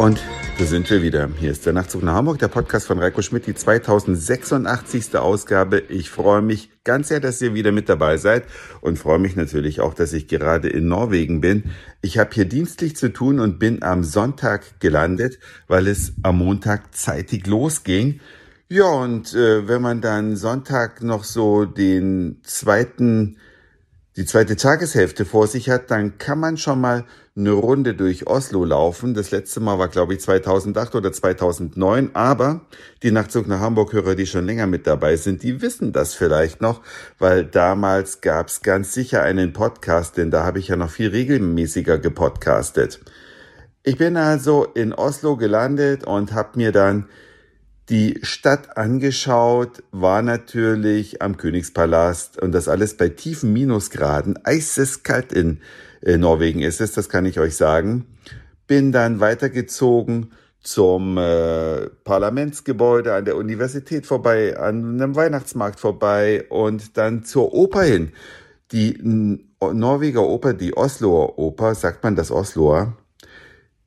Und da sind wir wieder. Hier ist der Nachtzug nach Hamburg, der Podcast von Reiko Schmidt, die 2086. Ausgabe. Ich freue mich ganz sehr, dass ihr wieder mit dabei seid und freue mich natürlich auch, dass ich gerade in Norwegen bin. Ich habe hier dienstlich zu tun und bin am Sonntag gelandet, weil es am Montag zeitig losging. Ja, und äh, wenn man dann Sonntag noch so den zweiten die zweite Tageshälfte vor sich hat, dann kann man schon mal eine Runde durch Oslo laufen. Das letzte Mal war, glaube ich, 2008 oder 2009. Aber die Nachtzug nach Hamburg-Hörer, die schon länger mit dabei sind, die wissen das vielleicht noch, weil damals gab es ganz sicher einen Podcast, denn da habe ich ja noch viel regelmäßiger gepodcastet. Ich bin also in Oslo gelandet und habe mir dann die Stadt angeschaut, war natürlich am Königspalast und das alles bei tiefen Minusgraden. Eiseskalt in äh, Norwegen ist es, das kann ich euch sagen. Bin dann weitergezogen zum äh, Parlamentsgebäude an der Universität vorbei, an einem Weihnachtsmarkt vorbei und dann zur Oper hin. Die Norweger Oper, die Osloer Oper, sagt man das Osloer,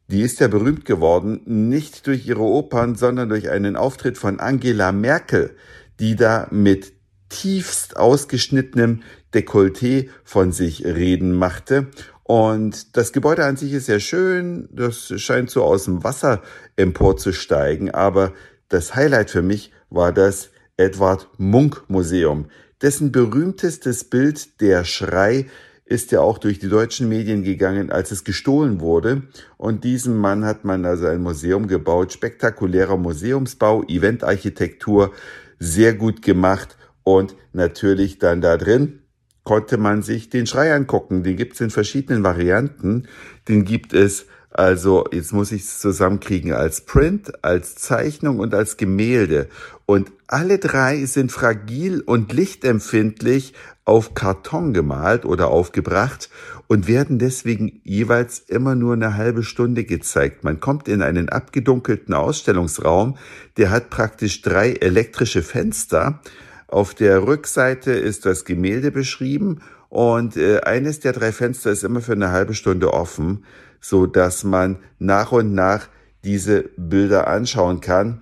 die ist ja berühmt geworden, nicht durch ihre Opern, sondern durch einen Auftritt von Angela Merkel, die da mit tiefst ausgeschnittenem Dekolleté von sich reden machte. Und das Gebäude an sich ist sehr schön, das scheint so aus dem Wasser emporzusteigen, aber das Highlight für mich war das Edward Munk Museum, dessen berühmtestes Bild, der Schrei, ist ja auch durch die deutschen Medien gegangen, als es gestohlen wurde. Und diesem Mann hat man also ein Museum gebaut, spektakulärer Museumsbau, Eventarchitektur, sehr gut gemacht und natürlich dann da drin konnte man sich den Schrei angucken. Den gibt es in verschiedenen Varianten. Den gibt es also, jetzt muss ich es zusammenkriegen, als Print, als Zeichnung und als Gemälde. Und alle drei sind fragil und lichtempfindlich auf Karton gemalt oder aufgebracht und werden deswegen jeweils immer nur eine halbe Stunde gezeigt. Man kommt in einen abgedunkelten Ausstellungsraum, der hat praktisch drei elektrische Fenster. Auf der Rückseite ist das Gemälde beschrieben und äh, eines der drei Fenster ist immer für eine halbe Stunde offen so dass man nach und nach diese Bilder anschauen kann.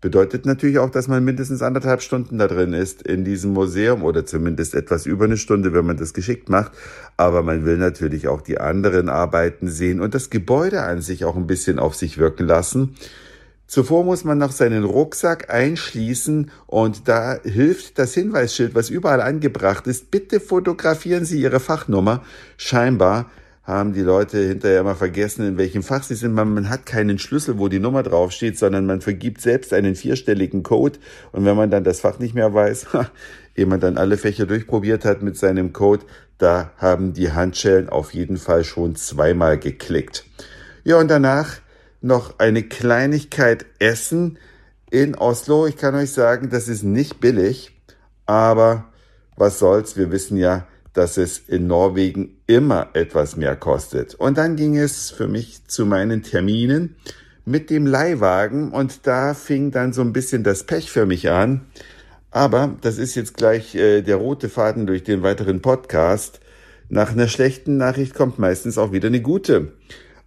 Bedeutet natürlich auch, dass man mindestens anderthalb Stunden da drin ist in diesem Museum oder zumindest etwas über eine Stunde, wenn man das geschickt macht. Aber man will natürlich auch die anderen Arbeiten sehen und das Gebäude an sich auch ein bisschen auf sich wirken lassen. Zuvor muss man noch seinen Rucksack einschließen und da hilft das Hinweisschild, was überall angebracht ist. Bitte fotografieren Sie Ihre Fachnummer. Scheinbar haben die Leute hinterher immer vergessen, in welchem Fach sie sind. Man, man hat keinen Schlüssel, wo die Nummer draufsteht, sondern man vergibt selbst einen vierstelligen Code. Und wenn man dann das Fach nicht mehr weiß, ehe man dann alle Fächer durchprobiert hat mit seinem Code, da haben die Handschellen auf jeden Fall schon zweimal geklickt. Ja, und danach noch eine Kleinigkeit essen in Oslo. Ich kann euch sagen, das ist nicht billig, aber was soll's, wir wissen ja, dass es in Norwegen immer etwas mehr kostet. Und dann ging es für mich zu meinen Terminen mit dem Leihwagen und da fing dann so ein bisschen das Pech für mich an. Aber das ist jetzt gleich äh, der rote Faden durch den weiteren Podcast. Nach einer schlechten Nachricht kommt meistens auch wieder eine gute.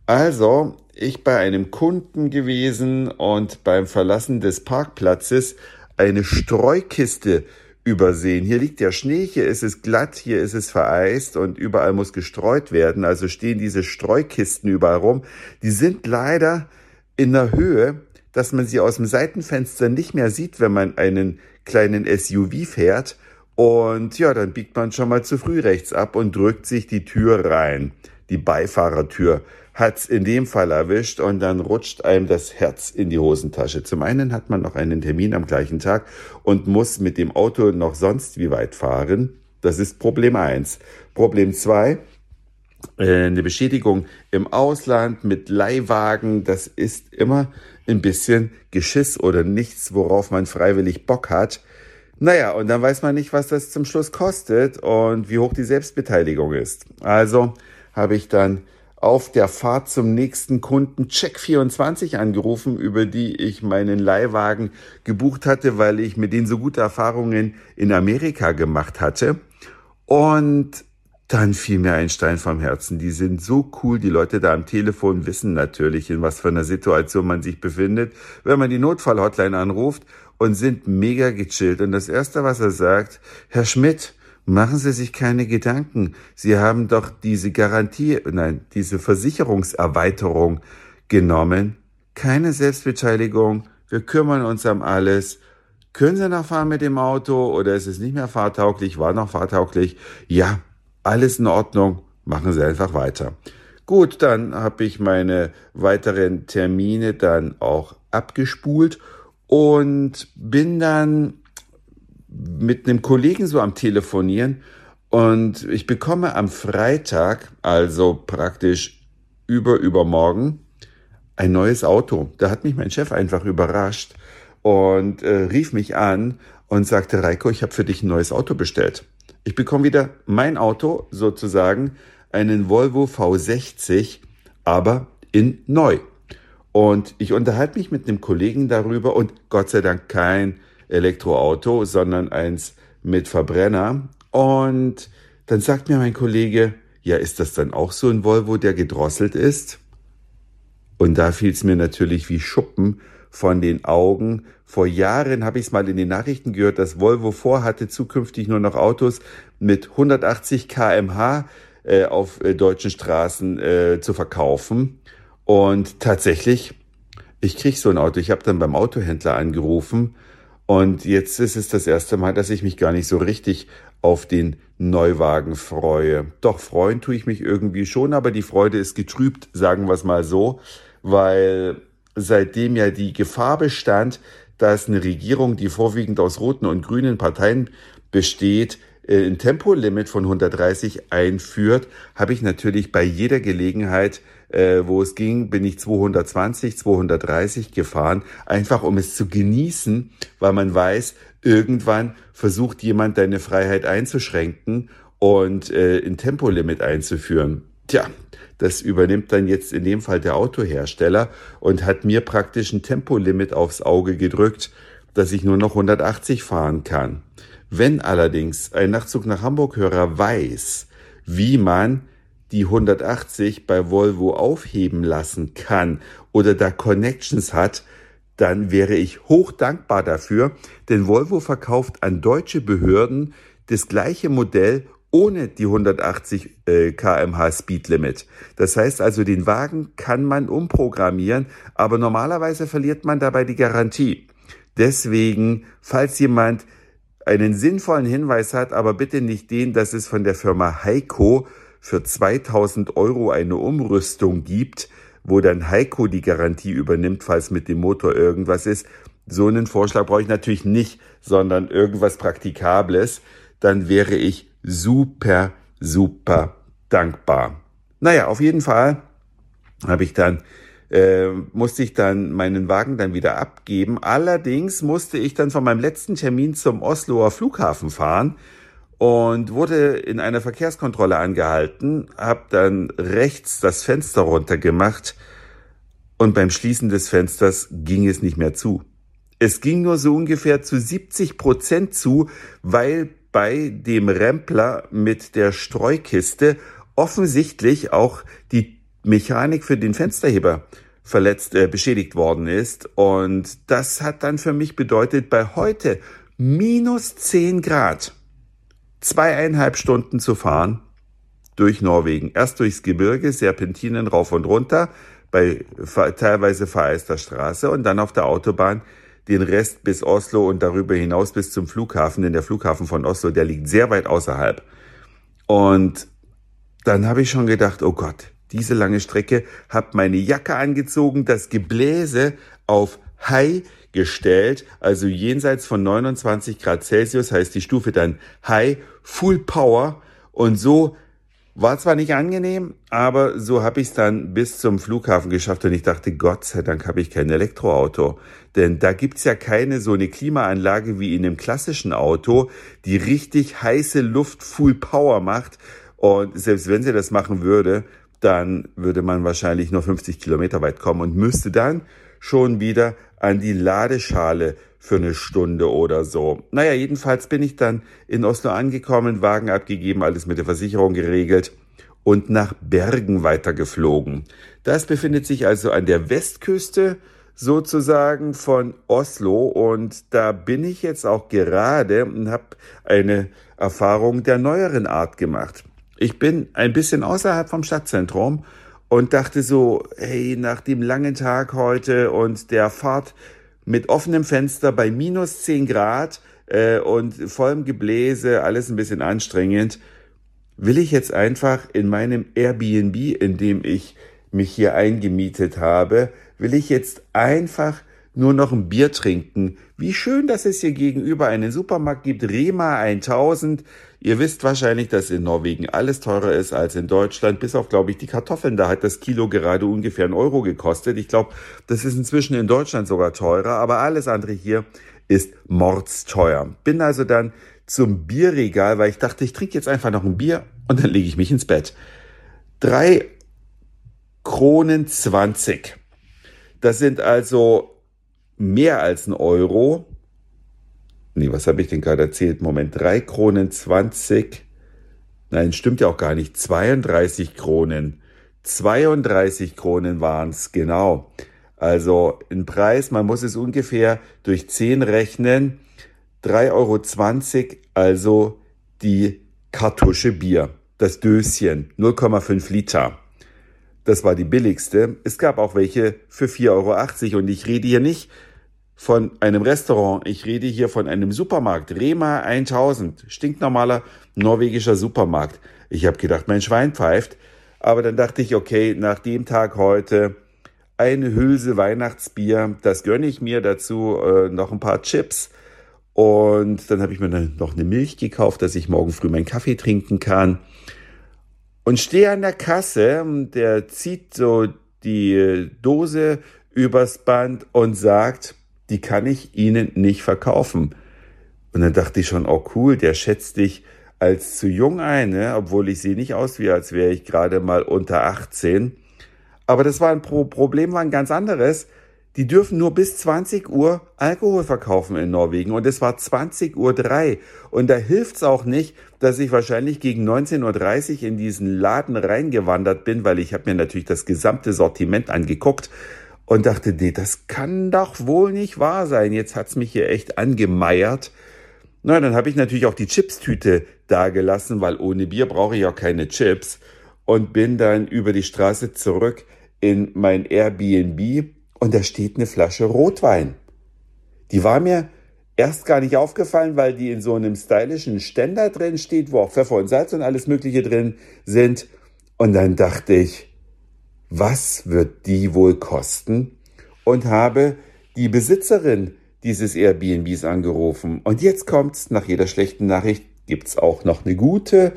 Also, ich bei einem Kunden gewesen und beim Verlassen des Parkplatzes eine Streukiste übersehen. Hier liegt der Schnee, hier ist es glatt, hier ist es vereist und überall muss gestreut werden. Also stehen diese Streukisten überall rum. Die sind leider in der Höhe, dass man sie aus dem Seitenfenster nicht mehr sieht, wenn man einen kleinen SUV fährt. Und ja, dann biegt man schon mal zu früh rechts ab und drückt sich die Tür rein, die Beifahrertür hat's in dem Fall erwischt und dann rutscht einem das Herz in die Hosentasche. Zum einen hat man noch einen Termin am gleichen Tag und muss mit dem Auto noch sonst wie weit fahren. Das ist Problem eins. Problem zwei äh, eine Beschädigung im Ausland mit Leihwagen, das ist immer ein bisschen Geschiss oder nichts, worauf man freiwillig Bock hat. Naja, und dann weiß man nicht, was das zum Schluss kostet und wie hoch die Selbstbeteiligung ist. Also habe ich dann auf der Fahrt zum nächsten Kunden Check24 angerufen, über die ich meinen Leihwagen gebucht hatte, weil ich mit denen so gute Erfahrungen in Amerika gemacht hatte. Und dann fiel mir ein Stein vom Herzen. Die sind so cool. Die Leute da am Telefon wissen natürlich, in was für einer Situation man sich befindet, wenn man die Notfallhotline anruft und sind mega gechillt. Und das Erste, was er sagt, Herr Schmidt, machen Sie sich keine Gedanken. Sie haben doch diese Garantie, nein, diese Versicherungserweiterung genommen. Keine Selbstbeteiligung. Wir kümmern uns um alles. Können Sie noch fahren mit dem Auto oder ist es nicht mehr fahrtauglich? War noch fahrtauglich? Ja, alles in Ordnung, machen Sie einfach weiter. Gut, dann habe ich meine weiteren Termine dann auch abgespult und bin dann mit einem Kollegen so am Telefonieren und ich bekomme am Freitag, also praktisch über übermorgen, ein neues Auto. Da hat mich mein Chef einfach überrascht und äh, rief mich an und sagte, Reiko, ich habe für dich ein neues Auto bestellt. Ich bekomme wieder mein Auto, sozusagen einen Volvo V60, aber in neu. Und ich unterhalte mich mit einem Kollegen darüber und Gott sei Dank kein Elektroauto, sondern eins mit Verbrenner. Und dann sagt mir mein Kollege, ja, ist das dann auch so ein Volvo, der gedrosselt ist? Und da fiel es mir natürlich wie Schuppen von den Augen. Vor Jahren habe ich es mal in den Nachrichten gehört, dass Volvo vorhatte, zukünftig nur noch Autos mit 180 kmh äh, auf äh, deutschen Straßen äh, zu verkaufen. Und tatsächlich, ich krieg so ein Auto. Ich habe dann beim Autohändler angerufen und jetzt ist es das erste Mal, dass ich mich gar nicht so richtig auf den Neuwagen freue. Doch freuen tue ich mich irgendwie schon, aber die Freude ist getrübt, sagen wir es mal so, weil seitdem ja die Gefahr bestand, dass eine Regierung, die vorwiegend aus roten und grünen Parteien besteht, äh, ein Tempolimit von 130 einführt, habe ich natürlich bei jeder Gelegenheit, äh, wo es ging, bin ich 220, 230 gefahren, einfach um es zu genießen, weil man weiß, irgendwann versucht jemand deine Freiheit einzuschränken und äh, ein Tempolimit einzuführen. Tja, das übernimmt dann jetzt in dem Fall der Autohersteller und hat mir praktisch ein Tempolimit aufs Auge gedrückt, dass ich nur noch 180 fahren kann. Wenn allerdings ein Nachtzug nach Hamburg-Hörer weiß, wie man die 180 bei Volvo aufheben lassen kann oder da Connections hat, dann wäre ich hoch dankbar dafür, denn Volvo verkauft an deutsche Behörden das gleiche Modell ohne die 180 äh, kmh Speed Limit. Das heißt also, den Wagen kann man umprogrammieren, aber normalerweise verliert man dabei die Garantie. Deswegen, falls jemand einen sinnvollen Hinweis hat, aber bitte nicht den, dass es von der Firma Heiko für 2000 Euro eine Umrüstung gibt, wo dann Heiko die Garantie übernimmt, falls mit dem Motor irgendwas ist. So einen Vorschlag brauche ich natürlich nicht, sondern irgendwas Praktikables. Dann wäre ich super, super dankbar. Naja, auf jeden Fall habe ich dann äh, musste ich dann meinen Wagen dann wieder abgeben. Allerdings musste ich dann von meinem letzten Termin zum Osloer Flughafen fahren und wurde in einer Verkehrskontrolle angehalten, habe dann rechts das Fenster runtergemacht und beim Schließen des Fensters ging es nicht mehr zu. Es ging nur so ungefähr zu 70 Prozent zu, weil bei dem Rempler mit der Streukiste offensichtlich auch die Mechanik für den Fensterheber verletzt, äh, beschädigt worden ist. Und das hat dann für mich bedeutet, bei heute minus 10 Grad zweieinhalb Stunden zu fahren durch Norwegen. Erst durchs Gebirge, Serpentinen rauf und runter, bei teilweise vereister Straße und dann auf der Autobahn den Rest bis Oslo und darüber hinaus bis zum Flughafen, denn der Flughafen von Oslo, der liegt sehr weit außerhalb. Und dann habe ich schon gedacht, oh Gott, diese lange Strecke, habe meine Jacke angezogen, das Gebläse auf High gestellt, also jenseits von 29 Grad Celsius heißt die Stufe dann High, Full Power und so war zwar nicht angenehm, aber so habe ich es dann bis zum Flughafen geschafft und ich dachte, Gott sei Dank habe ich kein Elektroauto. Denn da gibt's ja keine so eine Klimaanlage wie in einem klassischen Auto, die richtig heiße Luft Full Power macht. Und selbst wenn sie das machen würde, dann würde man wahrscheinlich nur 50 Kilometer weit kommen und müsste dann schon wieder an die Ladeschale für eine Stunde oder so. Naja, jedenfalls bin ich dann in Oslo angekommen, Wagen abgegeben, alles mit der Versicherung geregelt und nach Bergen weitergeflogen. Das befindet sich also an der Westküste sozusagen von Oslo und da bin ich jetzt auch gerade und habe eine Erfahrung der neueren Art gemacht. Ich bin ein bisschen außerhalb vom Stadtzentrum und dachte so, hey, nach dem langen Tag heute und der Fahrt mit offenem Fenster bei minus 10 Grad äh, und vollem Gebläse, alles ein bisschen anstrengend, will ich jetzt einfach in meinem Airbnb, in dem ich mich hier eingemietet habe, will ich jetzt einfach nur noch ein Bier trinken. Wie schön, dass es hier gegenüber einen Supermarkt gibt, Rema 1000. Ihr wisst wahrscheinlich, dass in Norwegen alles teurer ist als in Deutschland, bis auf, glaube ich, die Kartoffeln. Da hat das Kilo gerade ungefähr einen Euro gekostet. Ich glaube, das ist inzwischen in Deutschland sogar teurer, aber alles andere hier ist mordsteuer. Bin also dann zum Bierregal, weil ich dachte, ich trinke jetzt einfach noch ein Bier und dann lege ich mich ins Bett. Drei Kronen 20. Das sind also mehr als ein Euro. Nee, was habe ich denn gerade erzählt? Moment, drei Kronen 20. Nein, stimmt ja auch gar nicht. 32 Kronen. 32 Kronen waren's genau. Also ein Preis, man muss es ungefähr durch 10 rechnen. 3,20 Euro, also die Kartusche Bier, das Döschen, 0,5 Liter. Das war die billigste. Es gab auch welche für 4,80 Euro. Und ich rede hier nicht von einem Restaurant, ich rede hier von einem Supermarkt. Rema 1000, stinknormaler norwegischer Supermarkt. Ich habe gedacht, mein Schwein pfeift. Aber dann dachte ich, okay, nach dem Tag heute eine Hülse Weihnachtsbier, das gönne ich mir dazu, äh, noch ein paar Chips. Und dann habe ich mir noch eine Milch gekauft, dass ich morgen früh meinen Kaffee trinken kann und stehe an der Kasse, der zieht so die Dose übers Band und sagt, die kann ich Ihnen nicht verkaufen. Und dann dachte ich schon, oh cool, der schätzt dich als zu jung ein, ne? obwohl ich sehe nicht aus wie, als wäre ich gerade mal unter 18. Aber das war ein Pro Problem, war ein ganz anderes die dürfen nur bis 20 Uhr Alkohol verkaufen in Norwegen und es war 20 Uhr drei und da hilft's auch nicht, dass ich wahrscheinlich gegen 19.30 Uhr in diesen Laden reingewandert bin, weil ich habe mir natürlich das gesamte Sortiment angeguckt und dachte, nee, das kann doch wohl nicht wahr sein. Jetzt hat's mich hier echt angemeiert. Na, dann habe ich natürlich auch die Chipstüte dagelassen, weil ohne Bier brauche ich auch keine Chips und bin dann über die Straße zurück in mein Airbnb und da steht eine Flasche Rotwein. Die war mir erst gar nicht aufgefallen, weil die in so einem stylischen Ständer drin steht, wo auch Pfeffer und Salz und alles Mögliche drin sind. Und dann dachte ich, was wird die wohl kosten? Und habe die Besitzerin dieses Airbnbs angerufen. Und jetzt kommt's, nach jeder schlechten Nachricht gibt's auch noch eine gute.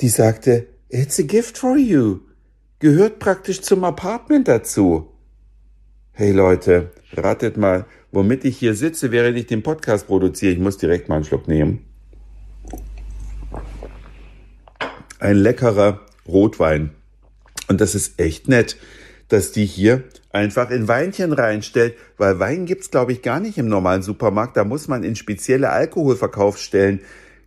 Die sagte, it's a gift for you. Gehört praktisch zum Apartment dazu. Hey Leute, ratet mal, womit ich hier sitze, während ich den Podcast produziere. Ich muss direkt mal einen Schluck nehmen. Ein leckerer Rotwein. Und das ist echt nett, dass die hier einfach in Weinchen reinstellt, weil Wein gibt's glaube ich gar nicht im normalen Supermarkt. Da muss man in spezielle Alkoholverkaufsstellen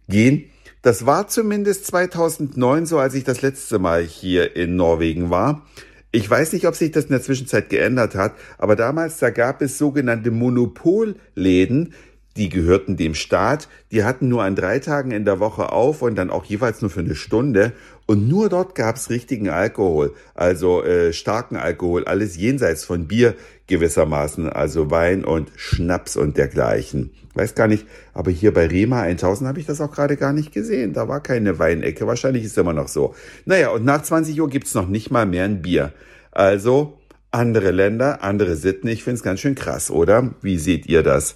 gehen. Das war zumindest 2009 so, als ich das letzte Mal hier in Norwegen war. Ich weiß nicht, ob sich das in der Zwischenzeit geändert hat, aber damals, da gab es sogenannte Monopolläden, die gehörten dem Staat, die hatten nur an drei Tagen in der Woche auf und dann auch jeweils nur für eine Stunde. Und nur dort gab's richtigen Alkohol, also äh, starken Alkohol, alles jenseits von Bier gewissermaßen, also Wein und Schnaps und dergleichen. Weiß gar nicht, aber hier bei Rema 1000 habe ich das auch gerade gar nicht gesehen. Da war keine Weinecke, wahrscheinlich ist es immer noch so. Naja, und nach 20 Uhr gibt's noch nicht mal mehr ein Bier. Also andere Länder, andere Sitten. Ich finde es ganz schön krass, oder? Wie seht ihr das?